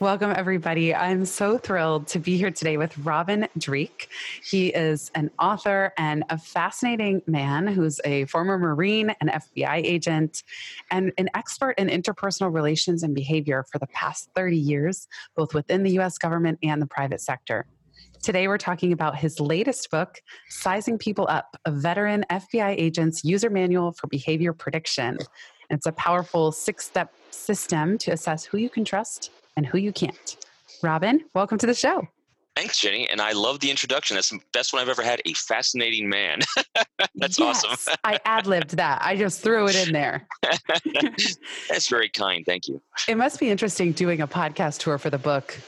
Welcome, everybody. I'm so thrilled to be here today with Robin Dreeke. He is an author and a fascinating man who's a former Marine and FBI agent and an expert in interpersonal relations and behavior for the past 30 years, both within the US government and the private sector. Today, we're talking about his latest book, Sizing People Up A Veteran FBI Agent's User Manual for Behavior Prediction. It's a powerful six step system to assess who you can trust and who you can't. Robin, welcome to the show. Thanks, Jenny. And I love the introduction. That's the best one I've ever had. A fascinating man. That's yes, awesome. I ad libbed that. I just threw it in there. That's very kind. Thank you. It must be interesting doing a podcast tour for the book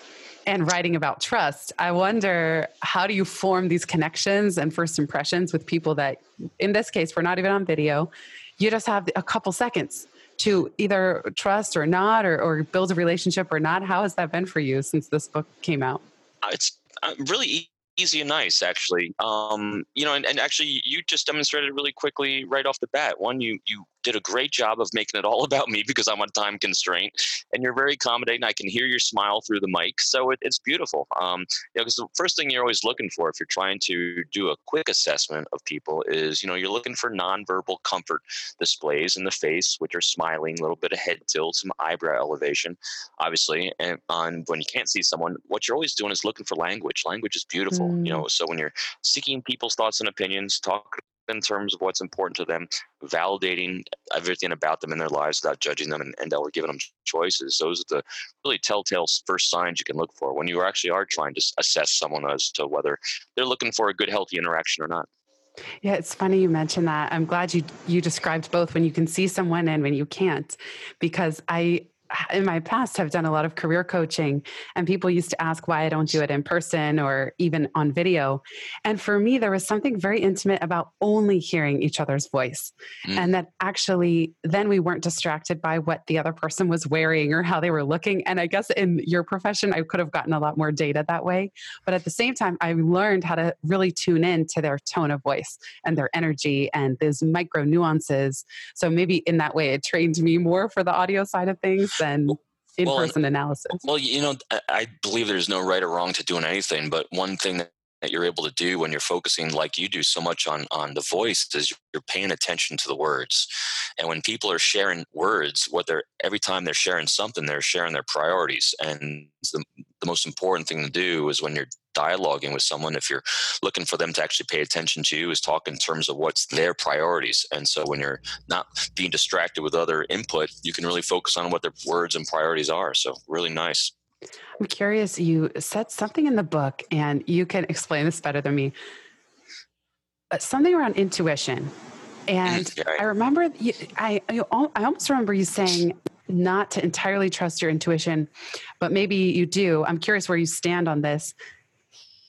and writing about trust. I wonder how do you form these connections and first impressions with people that, in this case, we're not even on video. You just have a couple seconds to either trust or not or, or build a relationship or not? How has that been for you since this book came out? Uh, it's uh, really easy and nice actually. Um, you know and, and actually you just demonstrated really quickly right off the bat. One you you did a great job of making it all about me because I'm on time constraint, and you're very accommodating. I can hear your smile through the mic, so it, it's beautiful. Um, you know, because the first thing you're always looking for if you're trying to do a quick assessment of people is, you know, you're looking for nonverbal comfort displays in the face, which are smiling, a little bit of head tilt, some eyebrow elevation, obviously. And on when you can't see someone, what you're always doing is looking for language. Language is beautiful, mm. you know. So when you're seeking people's thoughts and opinions, talk in terms of what's important to them, validating everything about them in their lives without judging them and, and or giving them choices. Those are the really telltale first signs you can look for when you actually are trying to assess someone as to whether they're looking for a good, healthy interaction or not. Yeah, it's funny you mentioned that. I'm glad you you described both when you can see someone and when you can't, because I in my past have done a lot of career coaching and people used to ask why I don't do it in person or even on video. And for me, there was something very intimate about only hearing each other's voice. Mm. And that actually then we weren't distracted by what the other person was wearing or how they were looking. And I guess in your profession, I could have gotten a lot more data that way. But at the same time, I learned how to really tune in to their tone of voice and their energy and those micro nuances. So maybe in that way, it trained me more for the audio side of things than in-person well, analysis. Well, you know, I believe there's no right or wrong to doing anything, but one thing that you're able to do when you're focusing like you do so much on on the voice is you're paying attention to the words. And when people are sharing words what they're every time they're sharing something they're sharing their priorities. And the, the most important thing to do is when you're dialoguing with someone if you're looking for them to actually pay attention to you is talk in terms of what's their priorities. And so when you're not being distracted with other input you can really focus on what their words and priorities are. So really nice i'm curious you said something in the book and you can explain this better than me. Uh, something around intuition. And i remember you, I, I almost remember you saying not to entirely trust your intuition, but maybe you do. I'm curious where you stand on this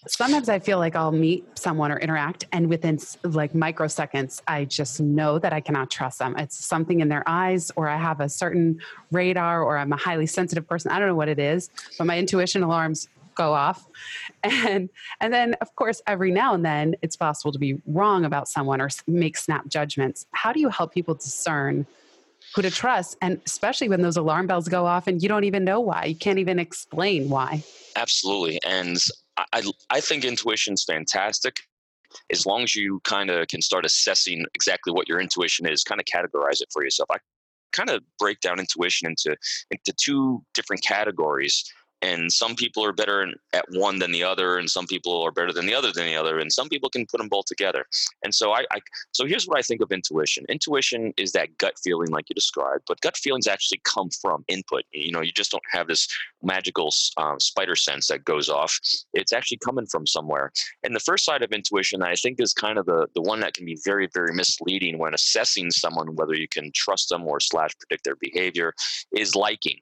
sometimes I feel like I'll meet someone or interact, and within like microseconds, I just know that I cannot trust them. It's something in their eyes, or I have a certain radar, or I'm a highly sensitive person. I don't know what it is, but my intuition alarms go off. And and then of course every now and then it's possible to be wrong about someone or make snap judgments. How do you help people discern who to trust? And especially when those alarm bells go off and you don't even know why. You can't even explain why. Absolutely. And I, I think intuition's fantastic as long as you kind of can start assessing exactly what your intuition is, kind of categorize it for yourself. I kind of break down intuition into into two different categories and some people are better at one than the other and some people are better than the other than the other and some people can put them both together. And so I, I, so here's what i think of intuition. Intuition is that gut feeling like you described but gut feelings actually come from input. You know you just don't have this magical um, spider sense that goes off. It's actually coming from somewhere. And the first side of intuition i think is kind of the, the one that can be very very misleading when assessing someone whether you can trust them or slash predict their behavior is liking.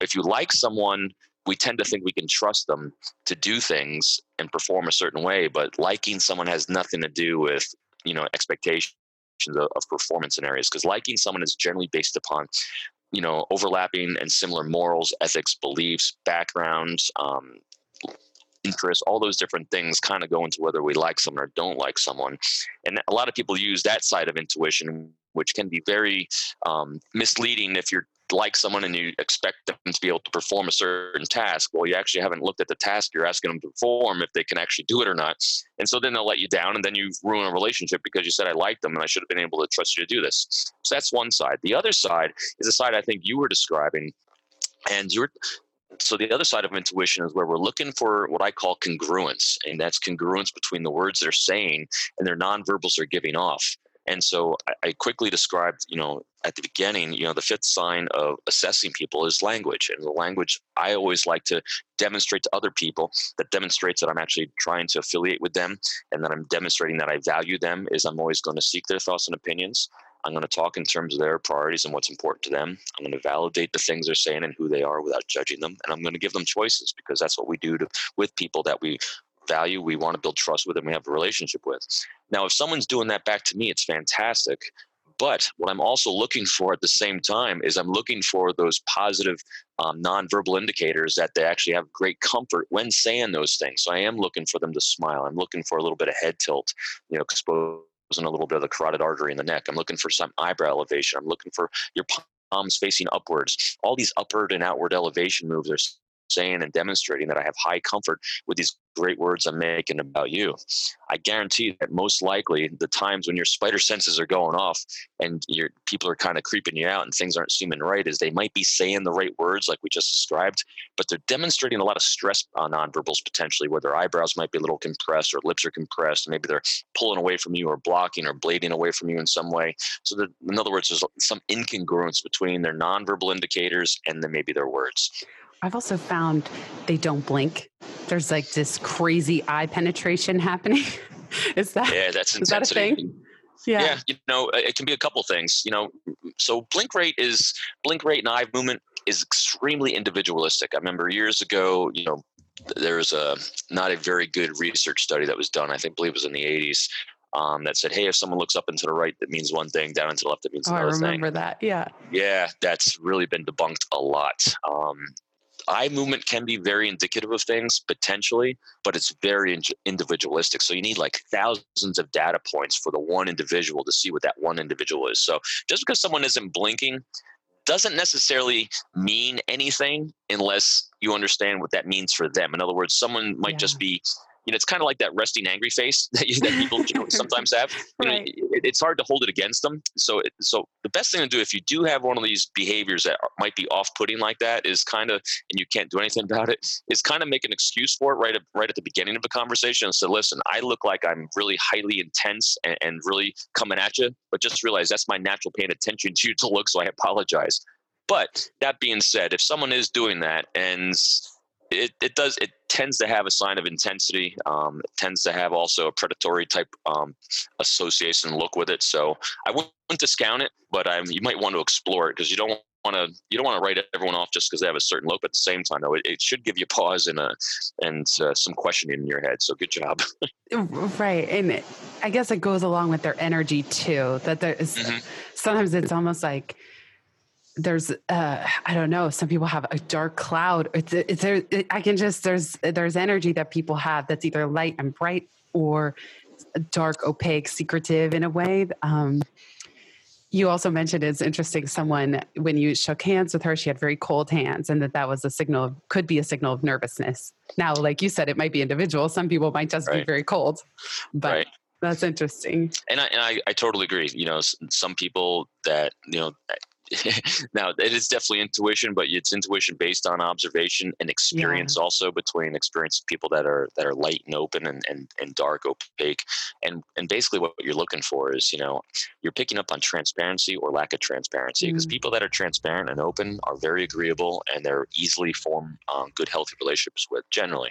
If you like someone we tend to think we can trust them to do things and perform a certain way but liking someone has nothing to do with you know expectations of, of performance in areas because liking someone is generally based upon you know overlapping and similar morals ethics beliefs backgrounds um, interests all those different things kind of go into whether we like someone or don't like someone. And a lot of people use that side of intuition which can be very um, misleading if you're like someone and you expect them to be able to perform a certain task. Well, you actually haven't looked at the task you're asking them to perform if they can actually do it or not. And so then they'll let you down and then you ruin a relationship because you said I liked them and I should have been able to trust you to do this. So that's one side. The other side is the side I think you were describing. And you're so the other side of intuition is where we're looking for what I call congruence, and that's congruence between the words they're saying and their nonverbals they're giving off. And so I, quickly described, you know, at the beginning, you know, the fifth sign of assessing people is language. And the language I always like to demonstrate to other people that demonstrates that I'm actually trying to affiliate with them and that I'm demonstrating that I value them is I'm always going to seek their thoughts and opinions. I'm going to talk in terms of their priorities and what's important to them. I'm going to validate the things they're saying and who they are without judging them. And I'm going to give them choices because that's what we do to, with people that we value, we want to build trust with, and we have a relationship with. Now, if someone's doing that back to me, it's fantastic. But what I'm also looking for at the same time is I'm looking for those positive um, nonverbal indicators that they actually have great comfort when saying those things. So I am looking for them to smile. I'm looking for a little bit of head tilt, you know, exposing a little bit of the carotid artery in the neck. I'm looking for some eyebrow elevation. I'm looking for your palms facing upwards. All these upward and outward elevation moves are saying and demonstrating that I have high comfort with these great words I'm making about you. I guarantee that most likely the times when your spider senses are going off and your people are kind of creeping you out and things aren't seeming right is they might be saying the right words like we just described, but they're demonstrating a lot of stress on nonverbals potentially where their eyebrows might be a little compressed or lips are compressed. Maybe they're pulling away from you or blocking or blading away from you in some way. So that, in other words, there's some incongruence between their nonverbal indicators and then maybe their words. I've also found they don't blink. There's like this crazy eye penetration happening. is that yeah? That's is that a thing? Yeah. yeah, you know, it can be a couple things. You know, so blink rate is blink rate and eye movement is extremely individualistic. I remember years ago, you know, there was a not a very good research study that was done. I think, believe it was in the 80s, um, that said, hey, if someone looks up and to the right, that means one thing, down and to the left, that means oh, another thing. I remember thing. that. Yeah. Yeah, that's really been debunked a lot. Um, eye movement can be very indicative of things potentially, but it's very individualistic. So you need like thousands of data points for the one individual to see what that one individual is. So just because someone isn't blinking doesn't necessarily mean anything unless you understand what that means for them. In other words, someone might yeah. just be you know, it's kind of like that resting angry face that, you, that people you know, sometimes have. You right. know, it, it's hard to hold it against them. So, it, so the best thing to do if you do have one of these behaviors that are, might be off-putting like that is kind of, and you can't do anything about it, is kind of make an excuse for it right at, right at the beginning of the conversation and say, listen, I look like I'm really highly intense and, and really coming at you, but just realize that's my natural paying attention to you to look, so I apologize. But that being said, if someone is doing that and it, it does it tends to have a sign of intensity um, it tends to have also a predatory type um, association look with it so i wouldn't discount it but I'm, you might want to explore it because you don't want to you don't want to write everyone off just because they have a certain look but at the same time though it, it should give you pause and a and uh, some questioning in your head so good job right and i guess it goes along with their energy too that there is, mm-hmm. sometimes it's almost like there's uh i don't know some people have a dark cloud it's, it's there it, i can just there's there's energy that people have that's either light and bright or dark opaque secretive in a way um you also mentioned it's interesting someone when you shook hands with her she had very cold hands and that that was a signal of, could be a signal of nervousness now like you said it might be individual some people might just right. be very cold but right. that's interesting and I, and I, I totally agree you know some people that you know now it is definitely intuition but it's intuition based on observation and experience yeah. also between experienced people that are that are light and open and, and and dark opaque and and basically what you're looking for is you know you're picking up on transparency or lack of transparency because mm. people that are transparent and open are very agreeable and they're easily form um, good healthy relationships with generally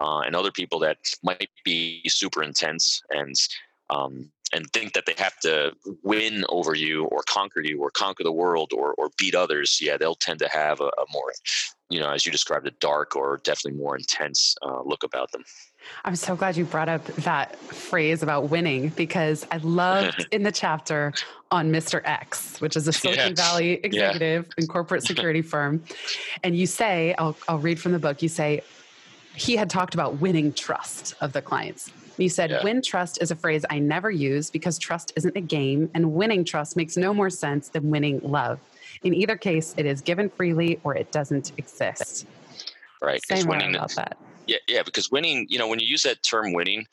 uh, and other people that might be super intense and um, and think that they have to win over you or conquer you or conquer the world or, or beat others, yeah, they'll tend to have a, a more, you know, as you described, a dark or definitely more intense uh, look about them. I'm so glad you brought up that phrase about winning because I loved in the chapter on Mr. X, which is a Silicon yeah. Valley executive yeah. and corporate security firm. And you say, I'll, I'll read from the book, you say, he had talked about winning trust of the clients. You said, yeah. win trust is a phrase I never use because trust isn't a game, and winning trust makes no more sense than winning love. In either case, it is given freely or it doesn't exist. Right. Say more winning, about that. Yeah, yeah, because winning, you know, when you use that term winning,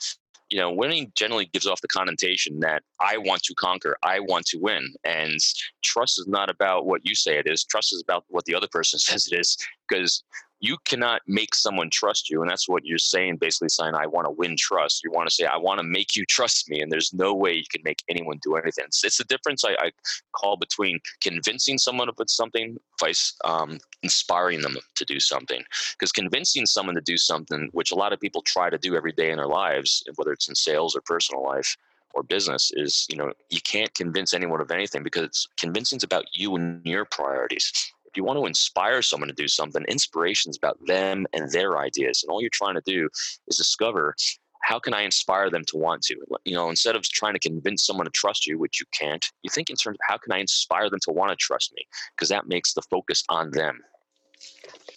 you know, winning generally gives off the connotation that I want to conquer, I want to win. And trust is not about what you say it is. Trust is about what the other person says it is. Because you cannot make someone trust you and that's what you're saying basically saying i want to win trust. You want to say i want to make you trust me and there's no way you can make anyone do anything. It's, it's the difference I, I, call between convincing someone of something vice um, inspiring them to do something. Because convincing someone to do something which a lot of people try to do every day in their lives whether it's in sales or personal life or business is you know you can't convince anyone of anything because convincing is about you and your priorities if you want to inspire someone to do something, inspiration is about them and their ideas. And all you're trying to do is discover how can I inspire them to want to? You know, instead of trying to convince someone to trust you, which you can't, you think in terms of how can I inspire them to want to trust me? Because that makes the focus on them.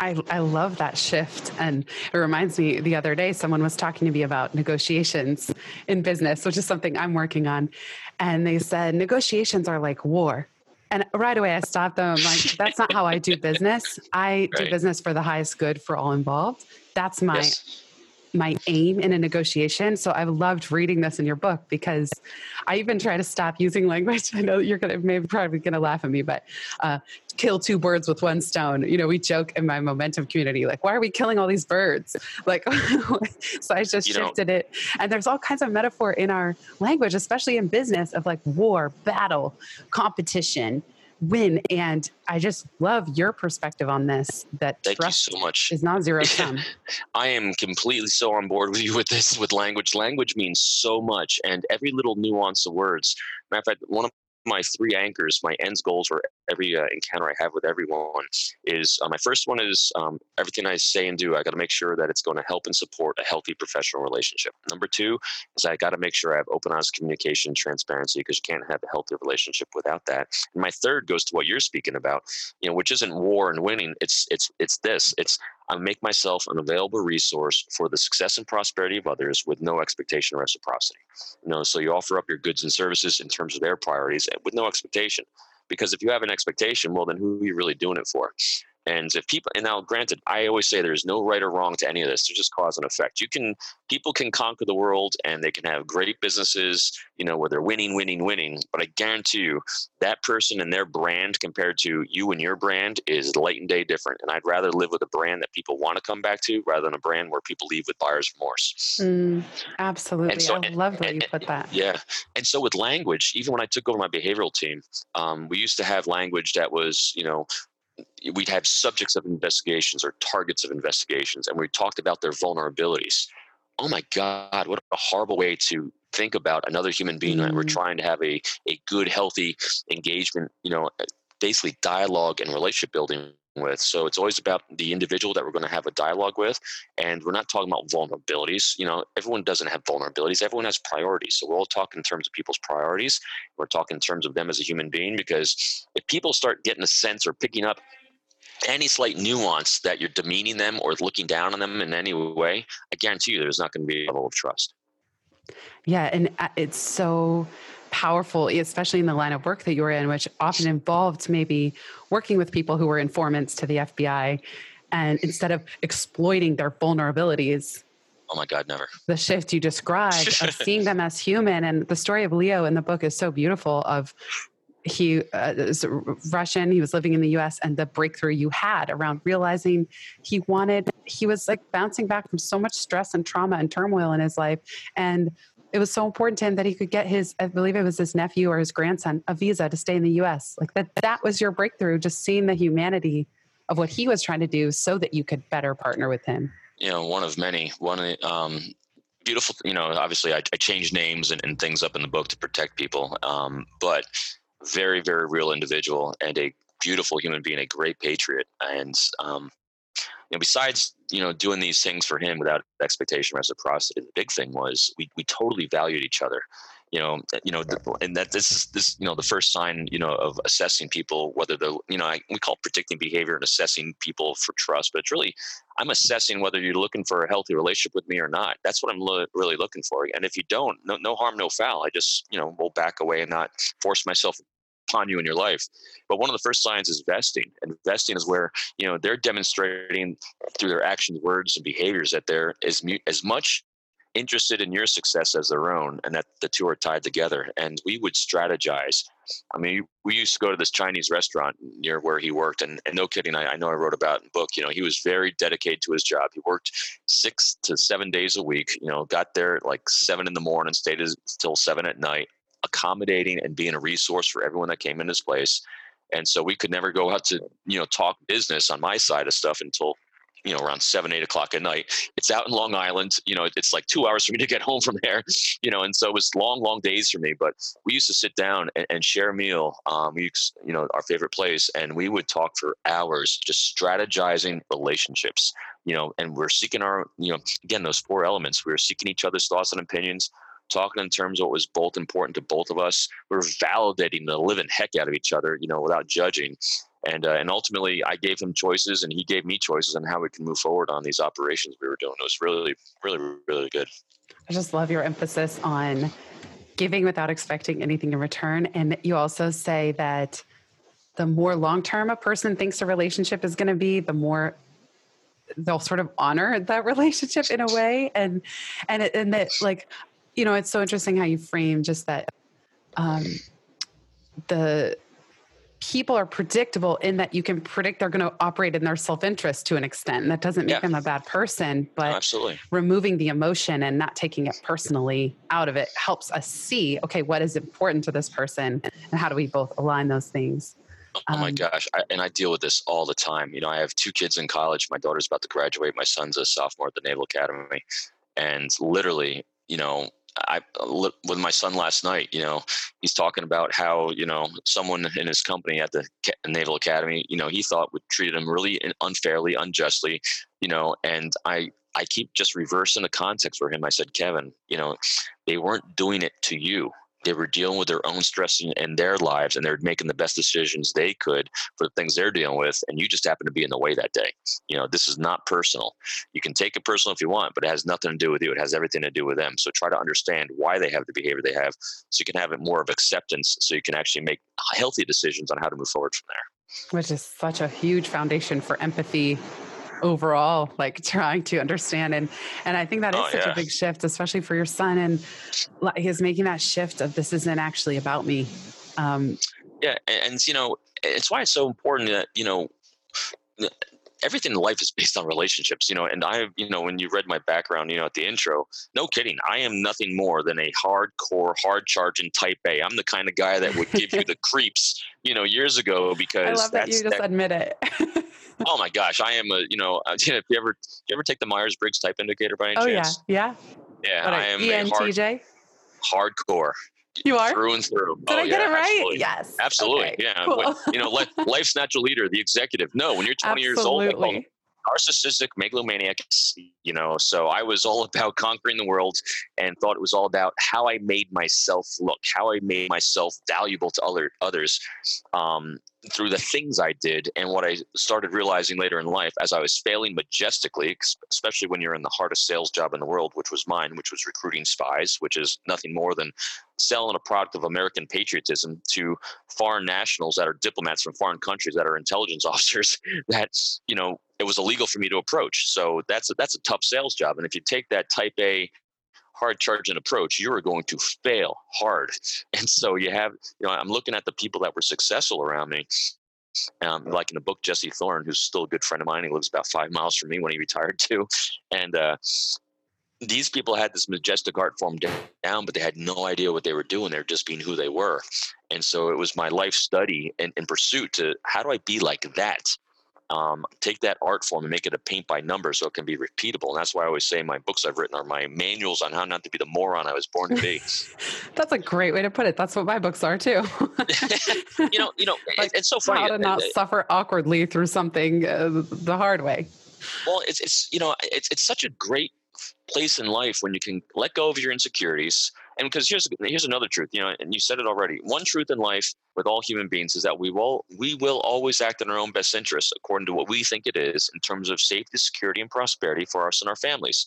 I, I love that shift. And it reminds me the other day, someone was talking to me about negotiations in business, which is something I'm working on. And they said, negotiations are like war. And right away, I stopped them. I'm like, that's not how I do business. I right. do business for the highest good for all involved. That's my yes. My aim in a negotiation. So I've loved reading this in your book because I even try to stop using language. I know you're gonna maybe probably gonna laugh at me, but uh, kill two birds with one stone. You know, we joke in my momentum community, like, why are we killing all these birds? Like, so I just you shifted know. it. And there's all kinds of metaphor in our language, especially in business, of like war, battle, competition, win. And I just love your perspective on this. That Thank trust so much. is not zero sum. I am completely so on board with you with this with language. Language means so much, and every little nuance of words. Matter of fact, one of my three anchors, my ends goals for every uh, encounter I have with everyone is uh, my first one is um, everything I say and do, I got to make sure that it's going to help and support a healthy professional relationship. Number two is I got to make sure I have open, honest communication, transparency, because you can't have a healthy relationship without that. And my third goes to what you're speaking about, you know, which isn't war and winning. It's it's it's this. It's I make myself an available resource for the success and prosperity of others with no expectation of reciprocity. You know, so you offer up your goods and services in terms of their priorities with no expectation. Because if you have an expectation, well, then who are you really doing it for? And if people, and now granted, I always say there's no right or wrong to any of this. There's just cause and effect. You can, people can conquer the world and they can have great businesses, you know, where they're winning, winning, winning. But I guarantee you that person and their brand compared to you and your brand is light and day different. And I'd rather live with a brand that people want to come back to rather than a brand where people leave with buyer's remorse. Mm, absolutely. So, I love that you put that. Yeah. And so with language, even when I took over my behavioral team, um, we used to have language that was, you know, we'd have subjects of investigations or targets of investigations, and we talked about their vulnerabilities. Oh my God, what a horrible way to think about another human being mm. that we're mm. trying to have a, a good, healthy engagement, you know, basically dialogue and relationship building with. So it's always about the individual that we're going to have a dialogue with. And we're not talking about vulnerabilities. You know, everyone doesn't have vulnerabilities, everyone has priorities. So we're all talking in terms of people's priorities. We're talking in terms of them as a human being because if people start getting a sense or picking up any slight nuance that you're demeaning them or looking down on them in any way, I guarantee you there's not going to be a level of trust. Yeah. And uh, it's so powerful, especially in the line of work that you were in, which often involved maybe working with people who were informants to the FBI. And instead of exploiting their vulnerabilities, oh my God, never. The shift you described of seeing them as human. And the story of Leo in the book is so beautiful of he uh, is Russian. He was living in the U.S. and the breakthrough you had around realizing he wanted. He was like bouncing back from so much stress and trauma and turmoil in his life, and it was so important to him that he could get his, I believe it was his nephew or his grandson, a visa to stay in the U.S. Like that. That was your breakthrough. Just seeing the humanity of what he was trying to do, so that you could better partner with him. You know, one of many. One um, beautiful. You know, obviously, I, I changed names and, and, things up in the book to protect people, um, but very, very real individual and a beautiful human being, a great patriot, and um, you know, besides you know doing these things for him without expectation reciprocity, the big thing was we we totally valued each other you know, eh, you know, and that this is this, you know, the first sign, you know, of assessing people, whether they're, you know, I, we call predicting behavior and assessing people for trust, but it's really, I'm assessing whether you're looking for a healthy relationship with me or not. That's what I'm lo- really looking for. And if you don't, no, no harm, no foul. I just, you know, will back away and not force myself upon you in your life. But one of the first signs is vesting. And vesting is where, you know, they're demonstrating through their actions, words, and behaviors that they're as, as much interested in your success as their own and that the two are tied together and we would strategize i mean we used to go to this chinese restaurant near where he worked and, and no kidding I, I know i wrote about in the book you know he was very dedicated to his job he worked six to seven days a week you know got there like seven in the morning stayed until seven at night accommodating and being a resource for everyone that came in his place. And so we could never go out to you know talk business on my side of stuff until you know around seven eight o'clock at night. It's out in long island you know it's like two hours for me to get home from there you know and so it was long long days for me but we used to sit down and, and share a meal um we, you know our favorite place and we would talk for hours just strategizing relationships you know and we're seeking our you know again those four elements we were seeking each other's thoughts and opinions talking in terms of what was both important to both of us. We were validating the living heck out of each other, you know, without judging and uh, and ultimately I gave him choices and he gave me choices on how we can move forward on these operations we were doing. It was really really really good. I just love your emphasis on giving without expecting anything in return and you also say that the more long term a person thinks a relationship is going to be, the more they'll sort of honor that relationship in a way and and and that like you know it's so interesting how you frame just that um the people are predictable in that you can predict they're going to operate in their self-interest to an extent. And that doesn't make yeah. them a bad person, but absolutely removing the emotion and not taking it personally out of it helps us see, okay, what is important to this person and how do we both align those things? Oh my um, gosh. I, and I deal with this all the time. You know, I have two kids in college. My daughter's about to graduate. My son's a sophomore at the Naval Academy. And literally, you know, I uh, with my son last night, you know, he's talking about how you know someone in his company at the Naval Academy, you know, he thought would treat him really unfairly, unjustly, you know, and I I keep just reversing the context for him. I said, Kevin, you know, they weren't doing it to you they were dealing with their own stress in, in, their lives and they're making the best decisions they could for the things they're dealing with and you just happen to be in the way that day. You know this is not personal. You can take it personal if you want but it has nothing to do with you. It has everything to do with them. So try to understand why they have the behavior they have so you can have it more of acceptance so you can actually make healthy decisions on how to move forward from there. Which is such a huge foundation for empathy overall like trying to understand and and i think that is oh, such yeah. a big shift especially for your son and he's making that shift of this isn't actually about me um yeah and, and you know it's why it's so important that you know everything in life is based on relationships, you know. And I, you know, when you read my background, you know, at the intro, no kidding, I am nothing more than a hardcore, hard charging type A. I'm the kind of guy that would give you the creeps, you know, years ago because I love that you just that, admit it. oh my gosh, I am a you know. Uh, if you ever if you ever take the Myers Briggs type indicator by any oh, chance? yeah, yeah, yeah. What, I am ENTJ. Hard, hardcore. You are through and through. Did oh, I get yeah, it right? Absolutely. Yes. Absolutely. Okay, yeah. Cool. When, you know, life's natural leader, the executive. No, when you're 20 absolutely. years old, narcissistic megalomaniac you know so i was all about conquering the world and thought it was all about how i made myself look how i made myself valuable to other others um, through the things i did and what i started realizing later in life as i was failing majestically especially when you're in the hardest sales job in the world which was mine which was recruiting spies which is nothing more than selling a product of American patriotism to foreign nationals that are diplomats from foreign countries that are intelligence officers that you know it was illegal for me to approach. So that's a, that's a tough sales job. And if you take that type A hard charging approach, you are going to fail hard. And so you have, you know, I'm looking at the people that were successful around me. Um, like in the book, Jesse Thorn, who's still a good friend of mine, he lives about five miles from me when he retired too. And uh, these people had this majestic art form down, but they had no idea what they were doing. They're just being who they were. And so it was my life study and, and pursuit to how do I be like that? Um, take that art form and make it a paint by number so it can be repeatable. And that's why I always say my books I've written are my manuals on how not to be the moron I was born to be. that's a great way to put it. That's what my books are too. you know, you know, like it's so funny. How to not suffer awkwardly through something uh, the hard way. Well, it's it's you know it's it's such a great place in life when you can let go of your insecurities and because here's here's another truth you know and you said it already one truth in life with all human beings is that we will we will always act in our own best interests according to what we think it is in terms of safety security and prosperity for us and our families.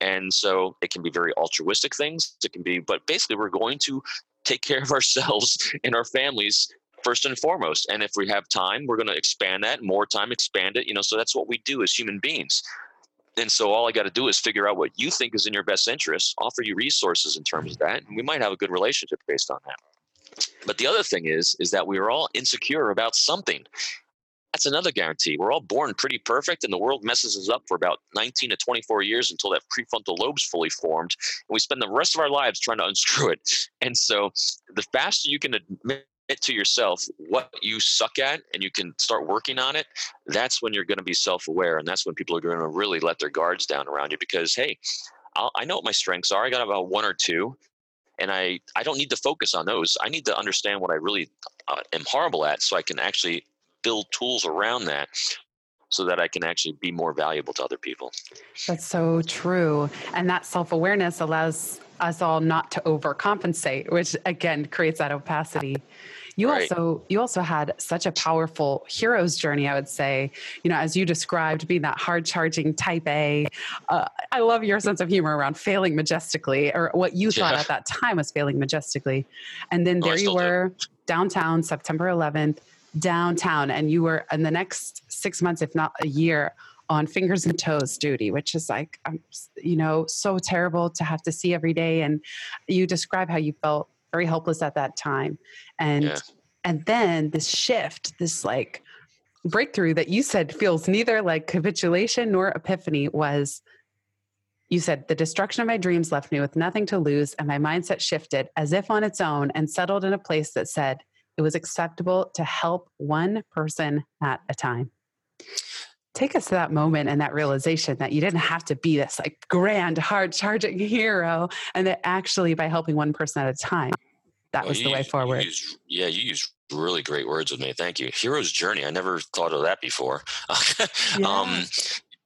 And so it can be very altruistic things it can be but basically we're going to take care of ourselves and our families first and foremost. And if we have time we're going to expand that more time expand it you know so that's what we do as human beings and so all I got to do is figure out what you think is in your best interest, offer you resources in terms of that, and we might have a good relationship based on that. But the other thing is, is that we are all insecure about something. That's another guarantee. We're all born pretty perfect, and the world messes us up for about 19 to 24 years until that prefrontal lobe's fully formed. And we spend the rest of our lives trying to unscrew it. And so the faster you can admit to yourself what you suck at and you can start working on it, that's when you're going to be self aware. And that's when people are going to really let their guards down around you because, hey, I'll, i know what my strengths are. I got about one or two. And I, I don't need to focus on those. I need to understand what I really uh, am horrible at so I can actually build tools around that so that I can actually be more valuable to other people. That's so true. And that self awareness allows us all not to overcompensate, which again creates that opacity. You right. also you also had such a powerful hero's journey, I would say. You know, as you described, being that hard charging type A. Uh, I love your sense of humor around failing majestically, or what you thought at that time was failing majestically, and then oh, there you were do. downtown, September 11th, downtown, and you were in the next six months, if not a year, on fingers and toes duty, which is like, um, you know, so terrible to have to see every day. And you describe how you felt very helpless at that time. And, yeah. and then this shift, this like breakthrough that you said feels neither like capitulation nor epiphany was you said the destruction of my dreams left me with nothing to lose and my mindset shifted as if on its own and settled in a place that said it was acceptable to help one person at a time take us to that moment and that realization that you didn't have to be this like grand hard charging hero and that actually by helping one person at a time that well, was the way forward you used, yeah you used really great words with me. Thank you. Hero's journey. I never thought of that before. Yeah. um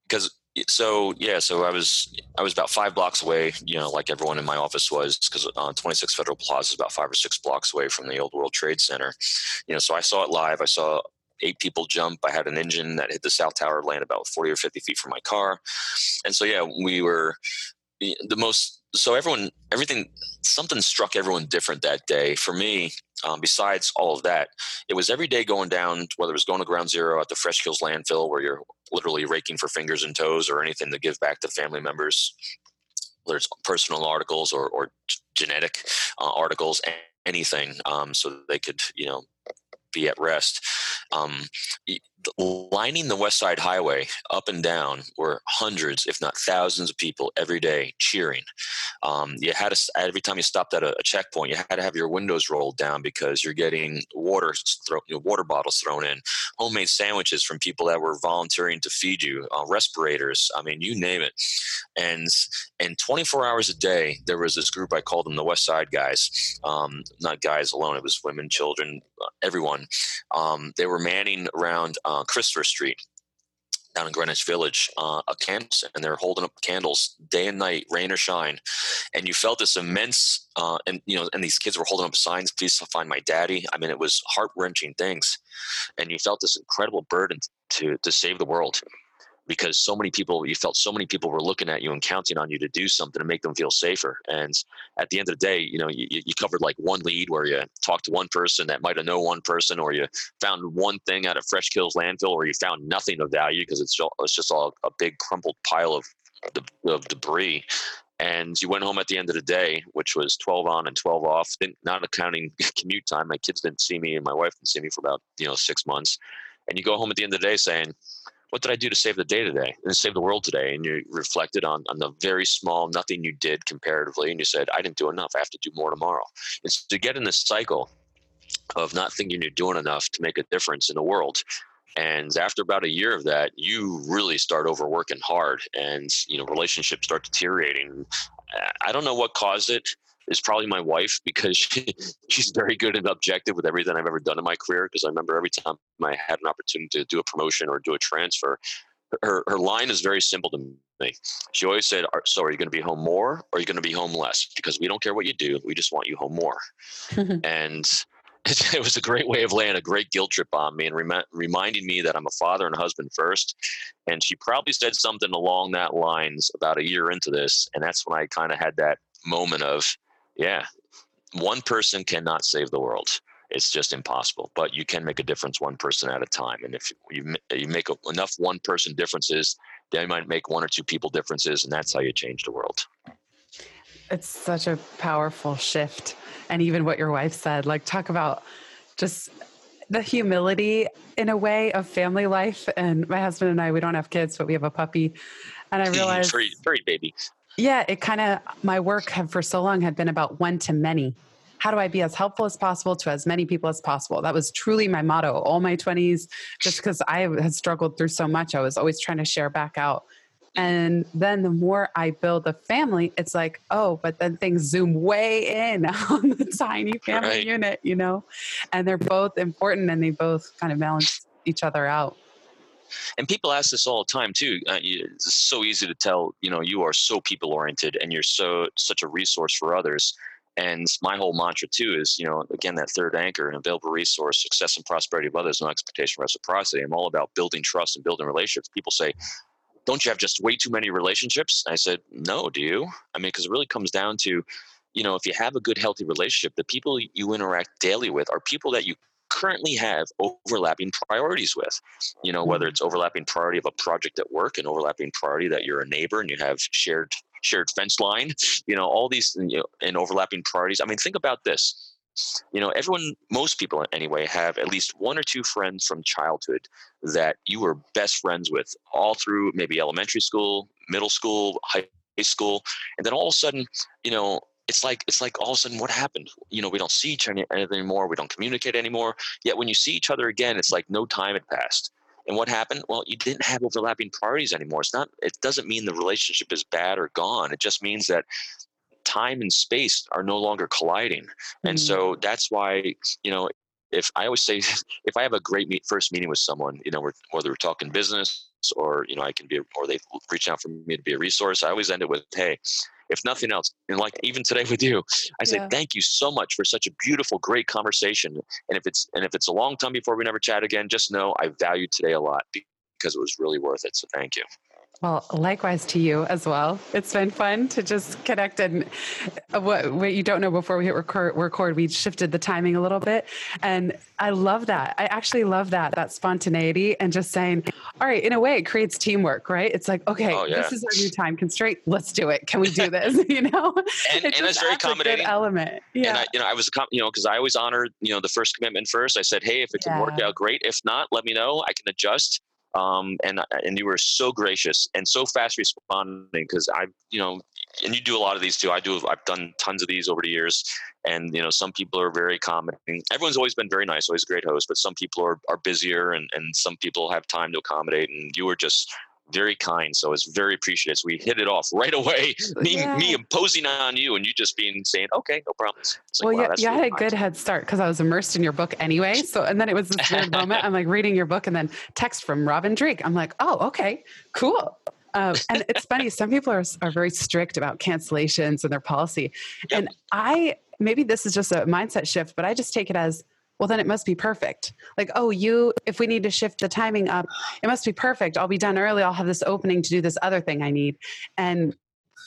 because so yeah so i was i was about five blocks away you know like everyone in my office was because uh, 26 federal plaza is about five or six blocks away from the old world trade center. You know so i saw it live. I saw eight people jump. I had an engine that hit the south tower, land about 40 or 50 feet from my car. And so, yeah, we were the most, so everyone, everything, something struck everyone different that day. For me, um, besides all of that, it was every day going down, whether it was going to ground zero at the Fresh Kills landfill where you're literally raking for fingers and toes or anything to give back to family members, whether it's personal articles or, or genetic uh, articles, anything, um, so they could, you know, be at rest. Um, lining the West Side Highway up and down were hundreds, if not thousands, of people every day cheering. Um, you had to, every time you stopped at a, a, checkpoint, you had to have your windows rolled down because you're getting water, throw, you know, water bottles thrown in, homemade sandwiches from people that were volunteering to feed you, uh, respirators. I mean, you name it. And and 24 hours a day, there was this group I called them the West Side guys. Um, not guys alone; it was women, children, everyone. Um, they were manning around uh, Christopher Street down in Greenwich Village, uh, a campus, and they're holding up candles day and night, rain or shine. And you felt this immense, uh, and you know, and these kids were holding up signs, "Please find my daddy." I mean, it was heart wrenching things, and you felt this incredible burden to to save the world because so many people you felt so many people were looking at you and counting on you to do something to make them feel safer and at the end of the day you know you, you covered like one lead where you talked to one person that might have known one person or you found one thing out of fresh kills landfill or you found nothing of value because it's it's just all a big crumpled pile of, of debris and you went home at the end of the day, which was 12 on and 12 off, not accounting commute time. My kids didn't see me and my wife didn't see me for about, you know, six months. And you go home at the end of the day saying, what did I do to save the day today and save the world today? And you reflected on, on the very small nothing you did comparatively, and you said, I didn't do enough. I have to do more tomorrow. It's to get in this cycle of not thinking you're doing enough to make a difference in the world And after about a year of that, you really start overworking hard and, you know, relationships start deteriorating. I don't know what caused it. It's probably my wife because she, she's very good and objective with everything I've ever done in my career. Because I remember every time I had an opportunity to do a promotion or do a transfer, her, her line is very simple to me. She always said, So are you going to be home more or are you going to be home less? Because we don't care what you do. We just want you home more. and it was a great way of laying a great guilt trip on me and rem- reminding me that I'm a father and a husband first. And she probably said something along that lines about a year into this, and that's when I kind of had that moment of, yeah, one person cannot save the world. It's just impossible. But you can make a difference one person at a time. And if you you make enough one person differences, then you might make one or two people differences, and that's how you change the world. It's such a powerful shift and even what your wife said like talk about just the humility in a way of family life and my husband and i we don't have kids but we have a puppy and i realized furry, furry baby yeah it kind of my work have for so long had been about one to many how do i be as helpful as possible to as many people as possible that was truly my motto all my 20s just because i had struggled through so much i was always trying to share back out and then the more I build a family, it's like, oh, but then things zoom way in on the tiny family right. unit, you know? And they're both important and they both kind of balance each other out. And people ask this all the time too. Uh, it's so easy to tell, you know, you are so people oriented and you're so such a resource for others. And my whole mantra too is, you know, again, that third anchor, an available resource, success and prosperity of others, no expectation reciprocity. I'm all about building trust and building relationships. People say, don't you have just way too many relationships? I said, no, do you? I mean, because it really comes down to, you know, if you have a good, healthy relationship, the people you interact daily with are people that you currently have overlapping priorities with. You know, whether mm-hmm. it's overlapping priority of a project at work, and overlapping priority that you're a neighbor and you have shared shared fence line, you know, all these you know, and overlapping priorities. I mean, think about this you know everyone most people anyway have at least one or two friends from childhood that you were best friends with all through maybe elementary school middle school high school and then all of a sudden you know it's like it's like all of a sudden what happened? You know we don't see each other anymore we don't communicate anymore yet when you see each other again it's like no time had passed. And what happened? Well you didn't have overlapping priorities anymore. It's not it doesn't mean the relationship is bad or gone. It just means that time and space are no longer colliding. Mm-hmm. And so that's why, you know, if I always say, if I have a great meet, first meeting with someone, you know, we're, whether we're talking business or, you know, I can be, or they reach out for me to be a resource, I always end it with, hey, if nothing else, and like even today with you, I say yeah. thank you so much for such a beautiful, great conversation. And if it's and if it's a long time before we never chat again, just know I valued today a lot because it was really worth it. So thank you. Well, likewise to you as well. It's been fun to just connect. And uh, what, what you don't know before we hit record, record, we shifted the timing a little bit. And I love that. I actually love that, that spontaneity and just saying, all right, in a way, it creates teamwork, right? It's like, okay, oh, yeah. this is our new time constraint. Let's do it. Can we do this? you know? and, it and it's very accommodating. element. Yeah. And I, you know, I was, you know, because I always honor, you know, the first commitment first. I said, hey, if it yeah. can work out, great. If not, let me know. I can adjust um, and and you were so gracious and so fast responding because I, you know, and you do a lot of these too. I do. I've done tons of these over the years, and you know, some people are very accommodating. Everyone's always been very nice, always a great host, but some people are are busier, and and some people have time to accommodate. And you were just very kind. So it's very appreciated. So we hit it off right away. me, yeah. me imposing on you and you just being saying, okay, no problem. Like, well, wow, yeah, you had a good head start because I was immersed in your book anyway. So, and then it was this weird moment. I'm like reading your book and then text from Robin Dreeke. I'm like, oh, okay, cool. Um, and it's funny, some people are, are very strict about cancellations and their policy. Yep. And I, maybe this is just a mindset shift, but I just take it as, well then it must be perfect. Like oh you if we need to shift the timing up it must be perfect. I'll be done early. I'll have this opening to do this other thing i need. And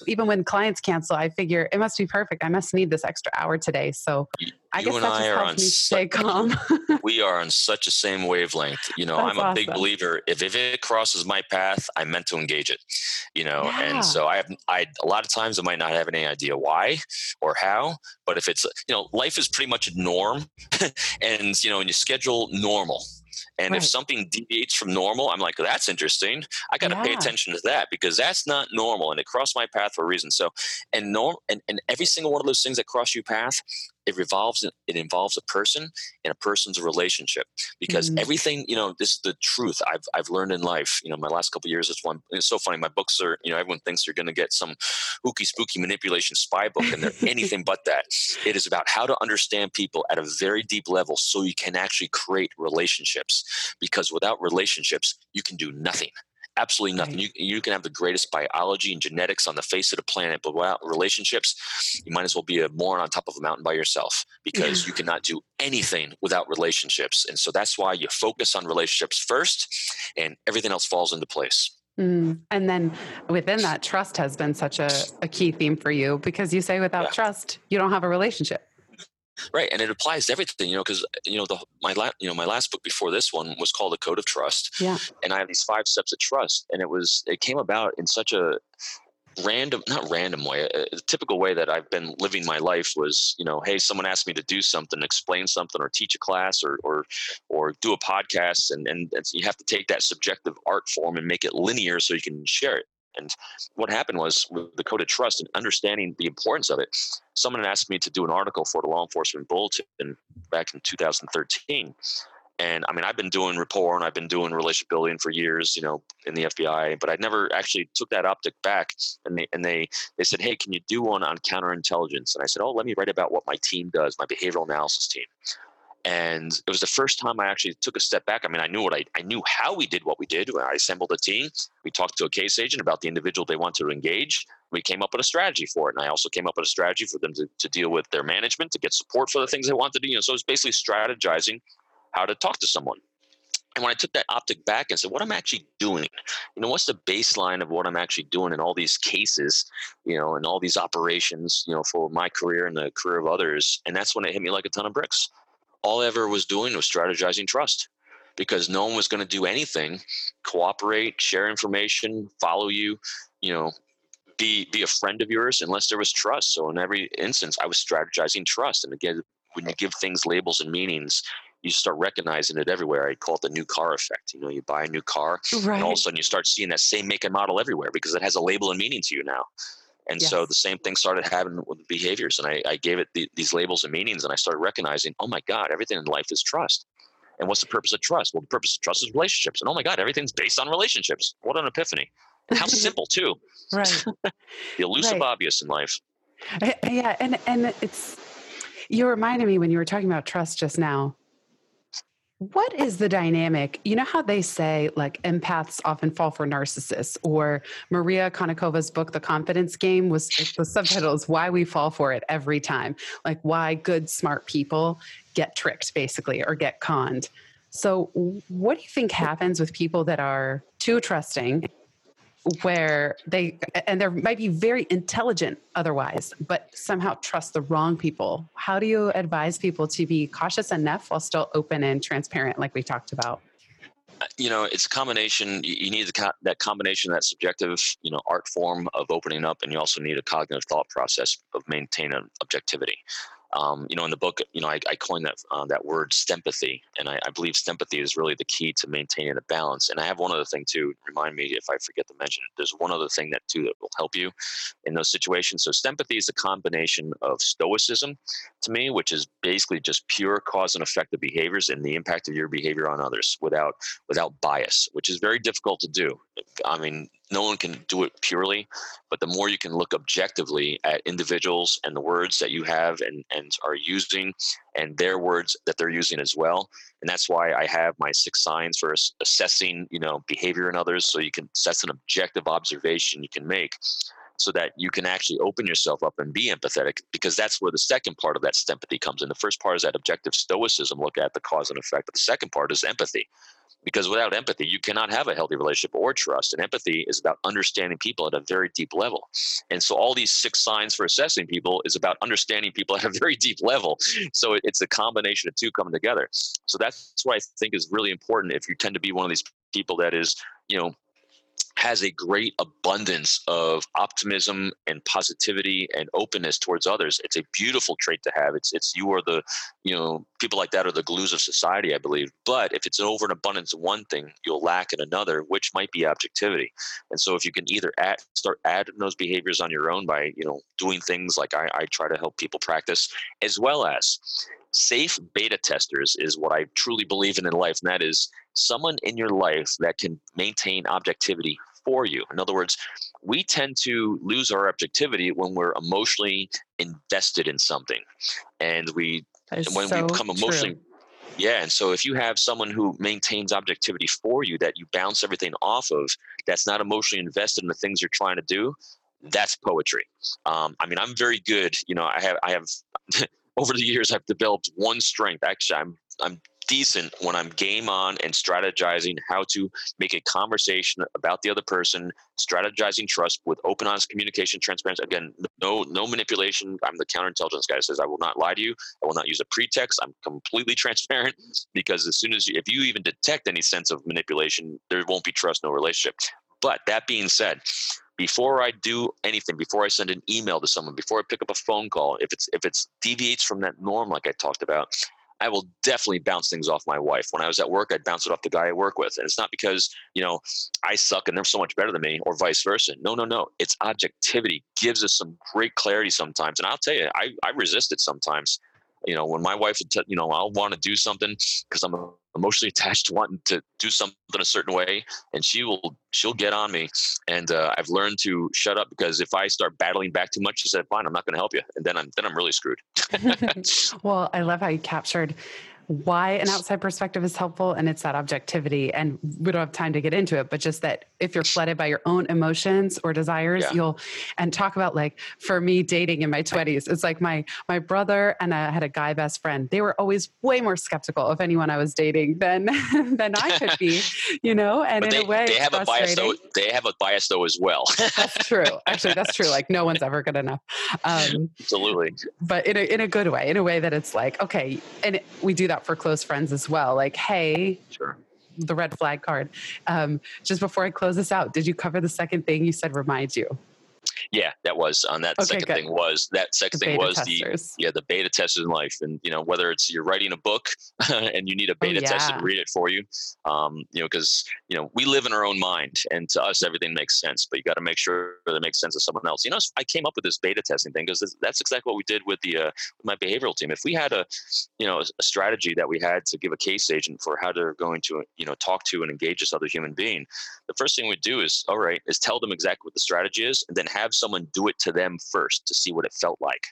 even when clients cancel, I figure it must be perfect. I must need this extra hour today. So I you guess that just helps me stay calm. we are on such a same wavelength. You know, That's I'm a awesome. big believer. If, if it crosses my path, I'm meant to engage it. You know, yeah. and so I have I a lot of times I might not have any idea why or how, but if it's you know, life is pretty much a norm, and you know, and you schedule normal and right. if something deviates from normal, I'm like, that's interesting. I got to yeah. pay attention to that because that's not normal. And it crossed my path for a reason. So, and norm, and, and every single one of those things that cross your path, it revolves it involves a person and a person's relationship. Because mm-hmm. everything you know this is the truth i've i've learned in life. You know my last couple years it's one it's so funny my books are you know everyone thinks you're going to get some hooky spooky manipulation spy book and they're anything but that. It is about how to understand people at a very deep level so you can actually create relationships. Because without relationships you can do nothing absolutely nothing. Right. You, you can have the greatest biology and genetics on the face of the planet, but without relationships, you might as well be a moron on top of a mountain by yourself because you cannot do anything without relationships. And so that's why you focus on relationships first, and everything else falls into place. Mm. And then within that, trust has been such a, a key theme for you because you say without yeah. trust, you don't have a relationship. Right, and it applies to everything, you know, because you know the my last you know my last book before this one was called The Code of Trust. Yeah, and I have these five steps of trust, and it was it came about in such a random not random way a, a, typical way that i've been living my life was you know hey someone asked me to do something explain something or teach a class or or or do a podcast and and you have to take that subjective art form and make it linear so you can share it and what happened was with the code of trust and understanding the importance of it, someone asked me to do an article for the Law Enforcement Bulletin back in 2013. And I mean, I've been doing rapport and I've been doing relationship building for years, you know, in the FBI, but I never actually took that optic back. And they and they they said, "Hey, can you do one on counterintelligence?" And I said, "Oh, let me write about what my team does, my behavioral analysis team." And it was the first time I actually took a step back. I mean, I knew what I, I knew how we did what we did. I assembled a team. We talked to a case agent about the individual they wanted to engage. We came up with a strategy for it, and I also came up with a strategy for them to, to deal with their management, to get support for the things they wanted to do. You know, so it's basically strategizing how to talk to someone. And when I took that optic back and said, what am I'm actually doing, you know, what's the baseline of what I'm actually doing in all these cases, you know, and all these operations, you know, for my career and the career of others. And that's when it hit me like a ton of bricks all I ever was doing was strategizing trust because no one was going to do anything, cooperate, share information, follow you, you know, be be a friend of yours unless there was trust. So in every instance, I was strategizing trust. And again, when you give things labels and meanings, you start recognizing it everywhere. I call it the new car effect. You know, you buy a new car, right. and all of a sudden you start seeing that same make and model everywhere because it has a label and meaning to you now. And yes. so the same thing started happening with behaviors. And I, I gave it the, these labels and meanings, and I started recognizing, oh my God, everything in life is trust. And what's the purpose of trust? Well, the purpose of trust is relationships. And oh my God, everything's based on relationships. What an epiphany. And how simple, too. Right. the elusive right. obvious in life. Eh, yeah. And, and it's, you reminded me when you were talking about trust just now what is the dynamic? You know how they say like empaths often fall for narcissists, or Maria Konnikova's book, The Confidence Game, was the subtitle is Why We Fall for It Every Time. Like why good, smart people get tricked, basically, or get conned. So, what do you think happens with people that are too trusting where they and they might be very intelligent otherwise but somehow trust the wrong people. How do you advise people to be cautious enough while still open and transparent like we talked about? Uh, you know it's a combination you need that combination that subjective you know art form of opening up and you also need a cognitive thought process of maintaining objectivity um, you know, in the book, you know, I, I coined that uh, that word stempathy, and I, I believe stempathy is really the key to maintaining a balance. And I have one other thing too. Remind me if I forget to mention it. There's one other thing that too that will help you in those situations. So stempathy is a combination of stoicism, to me, which is basically just pure cause and effect of behaviors and the impact of your behavior on others without without bias, which is very difficult to do. I mean, no one can do it purely, but the more you can look objectively at individuals and the words that you have and, and are using and their words that they're using as well. And that's why I have my six signs for assessing, you know, behavior in others. So you can, that's an objective observation you can make so that you can actually open yourself up and be empathetic because that's where the second part of that empathy comes in. The first part is that objective stoicism, look at the cause and effect, but the second part is empathy because without empathy you cannot have a healthy relationship or trust and empathy is about understanding people at a very deep level. And so all these six signs for assessing people is about understanding people at a very deep level. So it's a combination of two coming together. So that's what i think is really important if you tend to be one of these people that is you know has a great abundance of optimism and positivity and openness towards others. It's a beautiful trait to have. It's it's you are the you know people like that are the glues of society, I believe. But if it's an over an abundance of one thing, you'll lack in another, which might be objectivity. And so if you can either add, start adding those behaviors on your own by you know doing things like I, I try to help people practice, as well as safe beta testers is what I truly believe in in life, and that is someone in your life that can maintain objectivity for you. In other words, we tend to lose our objectivity when we're emotionally invested in something. And we when so we become emotionally true. yeah, and so if you have someone who maintains objectivity for you that you bounce everything off of, that's not emotionally invested in the things you're trying to do, that's poetry. Um, I mean, I'm very good. You know, I have I have over the years I've developed one strength. Actually, I'm I'm decent when I'm game on and strategizing how to make a conversation about the other person, strategizing trust with open, honest communication, transparency. Again, no no manipulation. I'm the counterintelligence guy that says I will not lie to you. I will not use a pretext. I'm completely transparent because as soon as you, if you even detect any sense of manipulation, there won't be trust, no relationship. But that being said, before I do anything, before I send an email to someone, before I pick up a phone call, if it's if it's deviates from that norm, like I talked about, I will definitely bounce things off my wife. When I was at work, I'd bounce it off the guy I work with. And it's not because, you know, I suck and they're so much better than me or vice versa. No, no, no. It's objectivity gives us some great clarity sometimes. And I'll tell you, I, I resist it sometimes. You know, when my wife t- you know, I'll want to do something because I'm emotionally attached to wanting to do something a certain way and she will she'll get on me and uh, i've learned to shut up because if i start battling back too much she said fine i'm not going to help you and then i'm then i'm really screwed. Well i love how you captured why an outside perspective is helpful and it's that objectivity and we don't have time to get into it but just that if you're flooded by your own emotions or desires yeah. you'll and talk about like for me dating in my 20s it's like my my brother and i had a guy best friend. They were always way more skeptical of anyone i was dating than than i could be you know? And but in they, a way they have a bias though they have a bias though as well. That's true. Actually that's true. Like no one's ever good enough. Um, absolutely. but in a, in a good way in a way that it's like okay and it, we do that for close friends as well. Like, hey, sure. The red flag card. Um, just before I close this out, did you cover the second thing you said reminds you? Yeah, that was on that okay, second good. thing was that second the thing was testers. the yeah the beta testers in life, and you know whether it's you're writing a book and you need a oh, beta oh, yeah. tester to read it for you, um, you know because you know we live in our own mind, and to us everything makes sense, but you got to make sure that it makes sense to someone else. You know, I came up with this beta testing thing because that's exactly what we did with the uh, with my behavioral team. If we had a you know a strategy that we had to give a case agent for how they're going to you know talk to and engage this other human being, the first thing we do is all right is tell them exactly what the strategy is, and then have someone do it to them first to see what it felt like.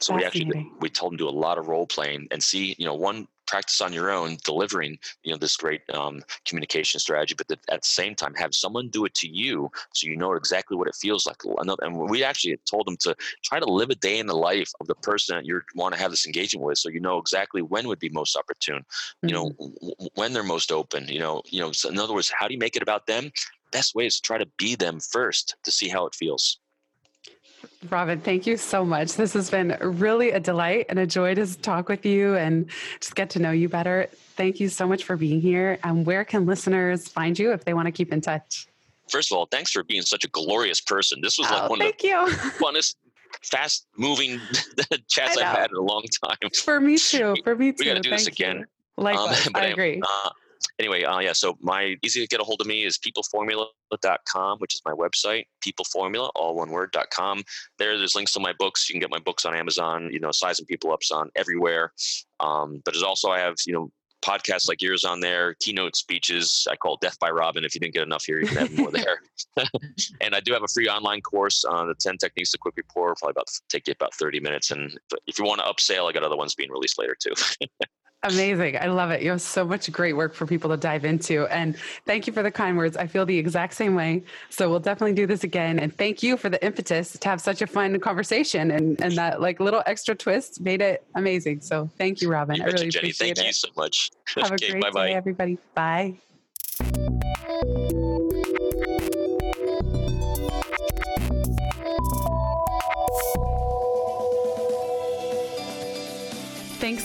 So we actually we told them to do a lot of role playing and see, you know, one practice on your own delivering, you know, this great um, communication strategy, but the, at the same time have someone do it to you so you know exactly what it feels like. And we actually told them to try to live a day in the life of the person that you want to have this engagement with, so you know exactly when would be most opportune, you mm-hmm. know, w- when they're most open. You know, you know. So in other words, how do you make it about them? Best way is to try to be them first to see how it feels. Robin, thank you so much. This has been really a delight and a joy to talk with you and just get to know you better. Thank you so much for being here. And where can listeners find you if they want to keep in touch? First of all, thanks for being such a glorious person. This was like oh, one of the you. funnest, fast moving chats I've had in a long time. For me too. For me too. We got to do thank this again. You. Likewise, um, I agree. Uh, anyway, uh, yeah, so my easy to get a hold of me is peopleformula.com, which is my website, peopleformula, all one word, dot com. There, there's links to my books. You can get my books on Amazon, you know, Sizing People Up's on everywhere. Um, but there's also, I have, you know, podcasts like yours on there, keynote speeches. I call Death by Robin. If you didn't get enough here, you can have more there. and I do have a free online course on the 10 techniques to quick rapport. Probably about take you about 30 minutes. And if you want to upsell, I got other ones being released later too. Amazing. I love it. You have so much great work for people to dive into. And thank you for the kind words. I feel the exact same way. So we'll definitely do this again. And thank you for the impetus to have such a fun conversation and, and that like little extra twist made it amazing. So thank you, Robin. You I really Jenny. appreciate thank it. Thank you so much. Have okay, a great bye-bye. day, everybody. Bye.